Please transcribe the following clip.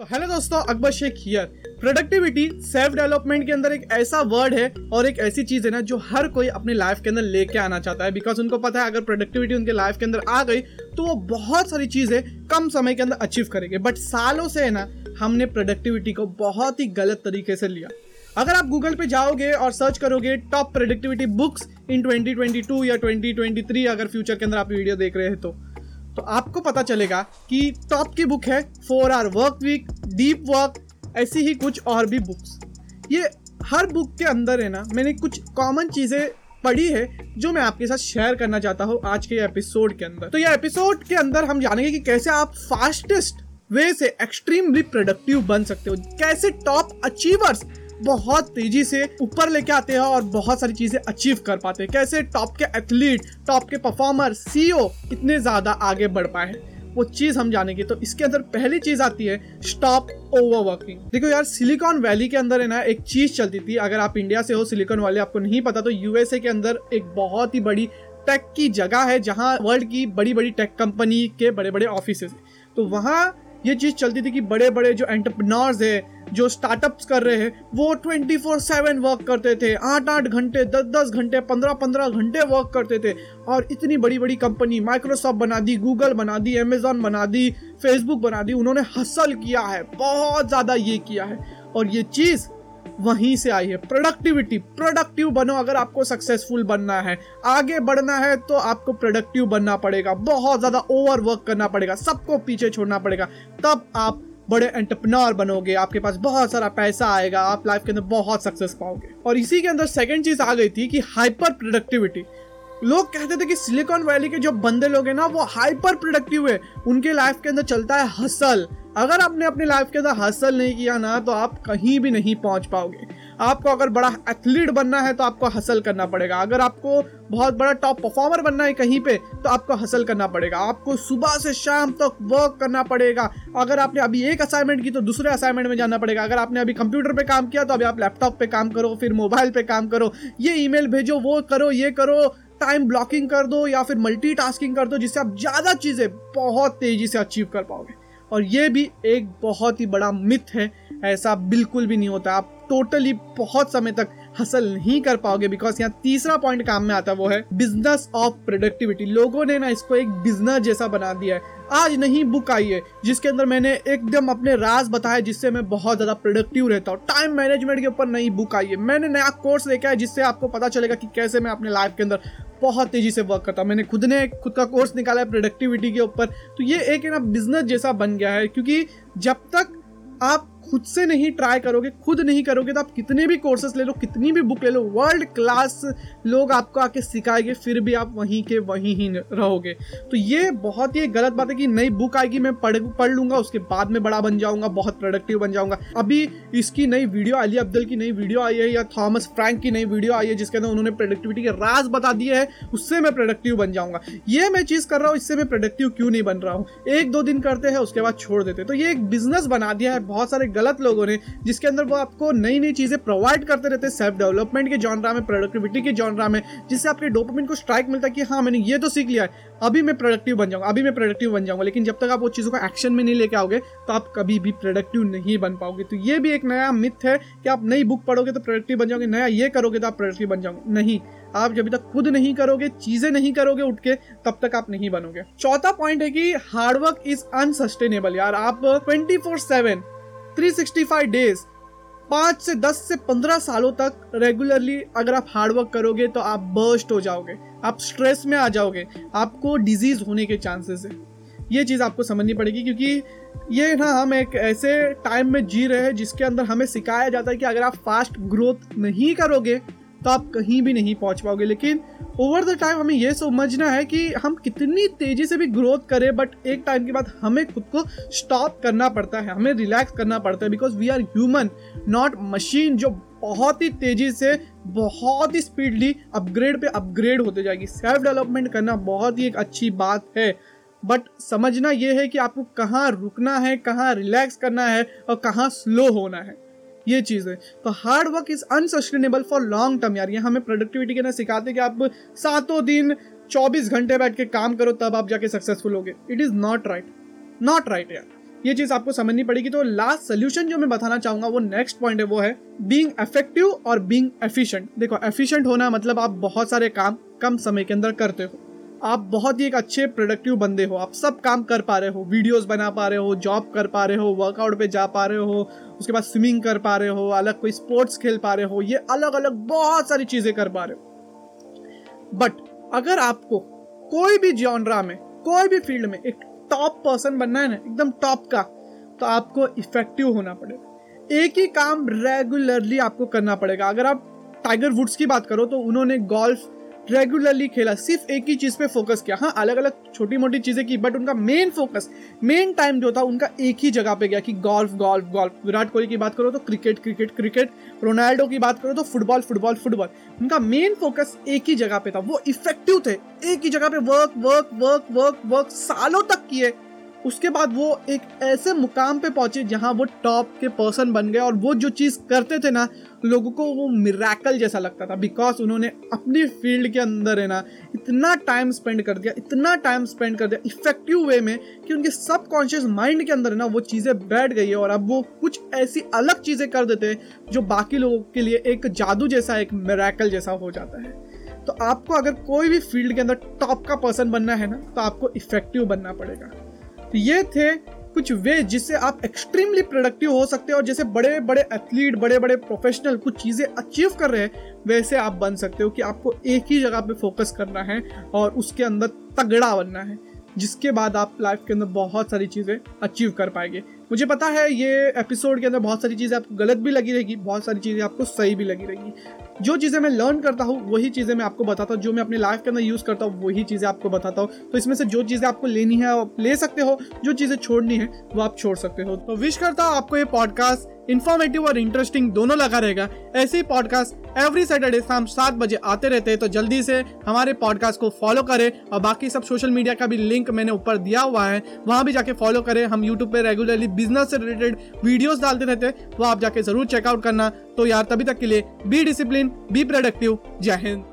तो हेलो दोस्तों, Akbar Shaikh here productivity self development के अंदर एक ऐसा वर्ड है और एक ऐसी चीज़ है ना जो हर कोई अपनी लाइफ के अंदर लेके आना चाहता है। बिकॉज़ उनको पता है, अगर प्रोडक्टिविटी उनके लाइफ के अंदर आ गई तो वो बहुत सारी चीज़ें कम समय के अंदर अचीव करेंगे। बट सालों से है ना, हमने प्रोडक्टिविटी को बहुत ही गलत तरीके से लिया। अगर आप गूगल पे जाओगे और सर्च करोगे टॉप प्रोडक्टिविटी बुक्स इन 2022 या 2023 अगर फ्यूचर के अंदर आप वीडियो देख रहे हैं तो तो आपको पता चलेगा कि टॉप की बुक है four hour work week deep work ऐसी ही कुछ और भी बुक्स ये हर बुक के अंदर है ना, मैंने कुछ कॉमन चीज़ें पढ़ी है जो मैं आपके साथ शेयर करना चाहता हूँ आज के एपिसोड के अंदर। तो ये एपिसोड के अंदर हम जानेंगे कि कैसे आप फास्टेस्ट वे से एक्सट्रीमली प्रोडक्टिव बन सकते हो। कैसे टॉप अचीवर्स बहुत तेज़ी से ऊपर लेके आते हैं और बहुत सारी चीज़ें अचीव कर पाते हैं। कैसे टॉप के एथलीट टॉप के परफॉर्मर सीईओ इतने ज़्यादा आगे बढ़ पाए हैं? वो चीज़ हम जानेंगे। तो इसके अंदर पहली चीज़ आती है स्टॉप ओवरवर्किंग देखो यार सिलिकॉन वैली के अंदर है ना, एक चीज़ चलती थी। अगर आप इंडिया से हो सिलिकॉन वैली आपको नहीं पता तो यूएसए के अंदर एक बहुत ही बड़ी टेक की जगह है, जहाँ वर्ल्ड की बड़ी बड़ी टेक कंपनी के बड़े बड़े ऑफ़िस तो वहाँ ये चीज़ चलती थी कि बड़े बड़े जो एंटरप्रेन्योर्स है जो स्टार्टअप्स कर रहे हैं, वो ट्वेंटी फोर सेवन वर्क करते थे। आठ आठ घंटे, दस दस घंटे, पंद्रह पंद्रह घंटे वर्क करते थे। और इतनी बड़ी बड़ी कंपनी माइक्रोसॉफ्ट बना दी गूगल बना दी अमेजोन बना दी फेसबुक बना दी, उन्होंने हसल किया है, बहुत ज़्यादा ये किया है। और ये चीज़ वहीं से आई है। प्रोडक्टिविटी प्रोडक्टिव बनो अगर आपको सक्सेसफुल बनना है। आगे बढ़ना है तो आपको प्रोडक्टिव बनना पड़ेगा। बहुत ज़्यादा ओवर वर्क करना पड़ेगा। सबको पीछे छोड़ना पड़ेगा। तब आप बड़े एंटरप्रनर बनोगे, आपके पास बहुत सारा पैसा आएगा, आप लाइफ के अंदर बहुत सक्सेस पाओगे। और इसी के अंदर सेकेंड चीज़ आ गई थी कि हाइपर प्रोडक्टिविटी लोग कहते थे कि सिलिकॉन वैली के जो बंदे लोग हैं ना, वो हाइपर प्रोडक्टिव है। उनके लाइफ के अंदर चलता है हसल अगर आपने अपनी लाइफ के अंदर हासिल नहीं किया ना तो आप कहीं भी नहीं पहुँच पाओगे। आपको अगर बड़ा एथलीट बनना है तो आपको हसल करना पड़ेगा। अगर आपको बहुत बड़ा टॉप परफॉर्मर बनना है कहीं पे तो आपको हसल करना पड़ेगा। आपको सुबह से शाम तक तो वर्क करना पड़ेगा। अगर आपने अभी एक असाइनमेंट की तो दूसरे असाइनमेंट में जाना पड़ेगा। अगर आपने अभी कंप्यूटर पे काम किया तो अभी आप लैपटॉप पे काम करो, फिर मोबाइल पे काम करो। ये ईमेल भेजो, वो करो, ये करो। टाइम ब्लॉकिंग कर दो या फिर मल्टी कर दो, जिससे आप ज़्यादा चीज़ें बहुत तेज़ी से अचीव कर पाओगे। और ये भी एक बहुत ही बड़ा मिथ है, ऐसा बिल्कुल भी नहीं होता। आप टोटली बहुत समय तक हासिल नहीं कर पाओगे बिकॉज़ यहाँ तीसरा पॉइंट काम में आता है, वो है बिज़नेस ऑफ़ प्रोडक्टिविटी लोगों ने ना इसको एक बिज़नेस जैसा बना दिया है। आज नहीं बुक आई है, जिसके अंदर मैंने एकदम अपने राज बताया जिससे मैं बहुत ज़्यादा प्रोडक्टिव रहता हूँ। टाइम मैनेजमेंट के ऊपर नई बुक आई है। मैंने नया कोर्स लेके आया जिससे आपको पता चलेगा कि कैसे मैं अपने लाइफ के अंदर बहुत तेज़ी से वर्क करता हूँ। मैंने खुद ने खुद का कोर्स निकाला है प्रोडक्टिविटी के ऊपर। तो ये एक ना बिज़नेस जैसा बन गया है, क्योंकि जब तक आप खुद से नहीं ट्राई करोगे, खुद नहीं करोगे तो आप कितने भी कोर्सेस ले लो, कितनी भी बुक ले लो वर्ल्ड क्लास लोग आपको आके सिखाएँगे, फिर भी आप वहीं के वहीं ही रहोगे। तो ये बहुत ही गलत बात है कि नई बुक आएगी, मैं पढ़ पढ़ लूँगा, उसके बाद में बड़ा बन जाऊँगा, बहुत प्रोडक्टिव बन जाऊँगा। अभी इसकी नई वीडियो अली अब्दुल की नई वीडियो आई है, या थॉमस फ्रैंक की नई वीडियो आई है, जिसके अंदर उन्होंने प्रोडक्टिविटी के राज बता दिए है, उससे मैं प्रोडक्टिव बन जाऊँगा। ये मैं चीज़ कर रहा हूँ, इससे मैं प्रोडक्टिव क्यों नहीं बन रहा हूँ? एक दो दिन करते हैं, उसके बाद छोड़ देते तो ये एक बिज़नेस बना दिया है, बहुत सारे गलत लोगों ने, जिसके अंदर वो आपको नई नई चीज़ें प्रोवाइड करते रहते हैं सेल्फ डेवलपमेंट के जॉनरा में प्रोडक्टिविटी के जॉनरा में, जिससे आपके डोपामिन को स्ट्राइक मिलता है कि हाँ मैंने ये तो सीख लिया है, अभी मैं प्रोडक्टिव बन जाऊँगा, अभी मैं प्रोडक्टिव बन जाऊँगा, लेकिन जब तक आप वो चीज़ों को एक्शन में नहीं लेके आओगे तो आप कभी भी प्रोडक्टिव नहीं बन पाओगे। तो ये भी एक नया मिथ है कि आप नई बुक पढ़ोगे तो प्रोडक्टिव बन जाओगे, नया ये करोगे तो आप प्रोडक्टिव बन जाओगे। नहीं, आप जब तक खुद नहीं करोगे, चीज़ें नहीं करोगे उठ के, तब तक आप नहीं बनोगे। चौथा पॉइंट है कि हार्डवर्क इज़ अनसस्टेनेबल यार, आप twenty four seven three sixty five days पाँच से दस से पंद्रह सालों तक रेगुलरली अगर आप हार्डवर्क करोगे तो आप बर्स्ट हो जाओगे, आप स्ट्रेस में आ जाओगे, आपको डिज़ीज़ होने के चांसेस है। ये चीज़ आपको समझनी पड़ेगी क्योंकि ये ना हम एक ऐसे टाइम में जी रहे हैं जिसके अंदर हमें सिखाया जाता है कि अगर आप फास्ट ग्रोथ नहीं करोगे तो आप कहीं भी नहीं पहुँच पाओगे। लेकिन ओवर द टाइम हमें यह समझना है कि हम कितनी तेज़ी से भी ग्रोथ करें बट एक टाइम के बाद हमें खुद को स्टॉप करना पड़ता है, हमें रिलैक्स करना पड़ता है because we are human not machine जो बहुत ही तेज़ी से, बहुत ही स्पीडली अपग्रेड पे अपग्रेड होते जाएगी। सेल्फ डेवलपमेंट करना बहुत ही एक अच्छी बात है बट समझना यह है कि आपको कहाँ रुकना है, कहाँ रिलैक्स करना है और कहाँ स्लो होना है। ये चीज़ है। तो hard work is unsustainable for long term यार। ये हमें प्रोडक्टिविटी के ना सिखाते कि आप सातों दिन चौबीस घंटे बैठ के काम करो, तब आप जाके सक्सेसफुल होगे। It is not right not right यार। ये चीज़ आपको समझनी पड़ेगी। तो लास्ट सोल्यूशन जो मैं बताना चाहूँगा, वो नेक्स्ट पॉइंट है, वो है बींग इफ़ेक्टिव और बींग एफिशिएंट देखो एफिशिएंट होना मतलब आप बहुत सारे काम कम समय के अंदर करते हो। आप बहुत ही एक अच्छे प्रोडक्टिव बंदे हो। आप सब काम कर पा रहे हो वीडियोस बना पा रहे हो जॉब कर पा रहे हो वर्कआउट पे जा पा रहे हो, उसके बाद स्विमिंग कर पा रहे हो, अलग कोई स्पोर्ट्स खेल पा रहे हो, ये अलग अलग बहुत सारी चीज़ें कर पा रहे हो। बट अगर आपको कोई भी जॉनरा में, कोई भी फ़ील्ड में एक टॉप पर्सन बनना है ना, एकदम टॉप का तो आपको इफ़ेक्टिव होना पड़ेगा। एक ही काम रेगुलरली आपको करना पड़ेगा। अगर आप टाइगर वुड्स की बात करो तो उन्होंने गोल्फ रेगुलरली खेला, सिर्फ़ एक ही चीज़ पे फोकस किया। हाँ अलग अलग छोटी मोटी चीज़ें की बट उनका मेन फोकस मेन टाइम जो था, उनका एक ही जगह पे गया कि golf golf golf Virat Kohli की बात करो तो क्रिकेट क्रिकेट क्रिकेट रोनाल्डो की बात करो तो फुटबॉल फुटबॉल फुटबॉल उनका मेन फोकस एक ही जगह पे था। वो इफ़ेक्टिव थे। एक ही जगह पे work work work work work सालों तक किए। उसके बाद वो एक ऐसे मुकाम पे पहुँचे जहाँ वो टॉप के पर्सन बन गए और वो जो चीज़ करते थे ना, लोगों को वो मिराकल जैसा लगता था बिकॉज़ उन्होंने अपनी फ़ील्ड के अंदर है ना, इतना टाइम स्पेंड कर दिया, इतना टाइम स्पेंड कर दिया इफ़ेक्टिव वे में कि उनके सबकॉन्शियस माइंड के अंदर है ना, वो चीज़ें बैठ गई है और अब वो कुछ ऐसी अलग चीज़ें कर देते हैं जो बाकी लोगों के लिए एक जादू जैसा, एक मिराकल जैसा हो जाता है। तो आपको अगर कोई भी फ़ील्ड के अंदर टॉप का पर्सन बनना है ना तो आपको इफ़ेक्टिव बनना पड़ेगा। तो ये थे कुछ वे जिससे आप एक्सट्रीमली प्रोडक्टिव हो सकते हैं और जैसे बड़े बड़े एथलीट बड़े बड़े प्रोफेशनल कुछ चीज़ें अचीव कर रहे हैं, वैसे आप बन सकते हो कि आपको एक ही जगह पे फोकस करना है और उसके अंदर तगड़ा बनना है, जिसके बाद आप लाइफ के अंदर बहुत सारी चीज़ें अचीव कर पाएँगे। मुझे पता है ये एपिसोड के अंदर बहुत सारी चीज़ें आपको गलत भी लगी रहेगी, बहुत सारी चीज़ें आपको सही भी लगी रहेगी। जो चीज़ें मैं लर्न करता हूँ, वही चीज़ें मैं आपको बताता हूँ। जो मैं अपनी लाइफ के अंदर यूज़ करता हूँ, वही चीज़ें आपको बताता हूँ। तो इसमें से जो चीज़ें आपको लेनी है, आप ले सकते हो। जो चीज़ें छोड़नी है, वो आप छोड़ सकते हो। तो विश करता हूँ आपको ये पॉडकास्ट इन्फॉर्मेटिव और इंटरेस्टिंग दोनों लगा रहेगा। ऐसे ही पॉडकास्ट एवरी सैटरडे शाम सात बजे आते रहते हैं तो जल्दी से हमारे पॉडकास्ट को फॉलो करें। और बाकी सब सोशल मीडिया का भी लिंक मैंने ऊपर दिया हुआ है, वहाँ भी जाके फॉलो करें। हम यूट्यूब पे रेगुलरली बिज़नेस से रिलेटेड वीडियोस डालते रहते हैं, वो आप जाके ज़रूर चेकआउट करना। तो यार तभी तक के लिए बी डिसिप्लिन बी प्रोडक्टिव जय हिंद।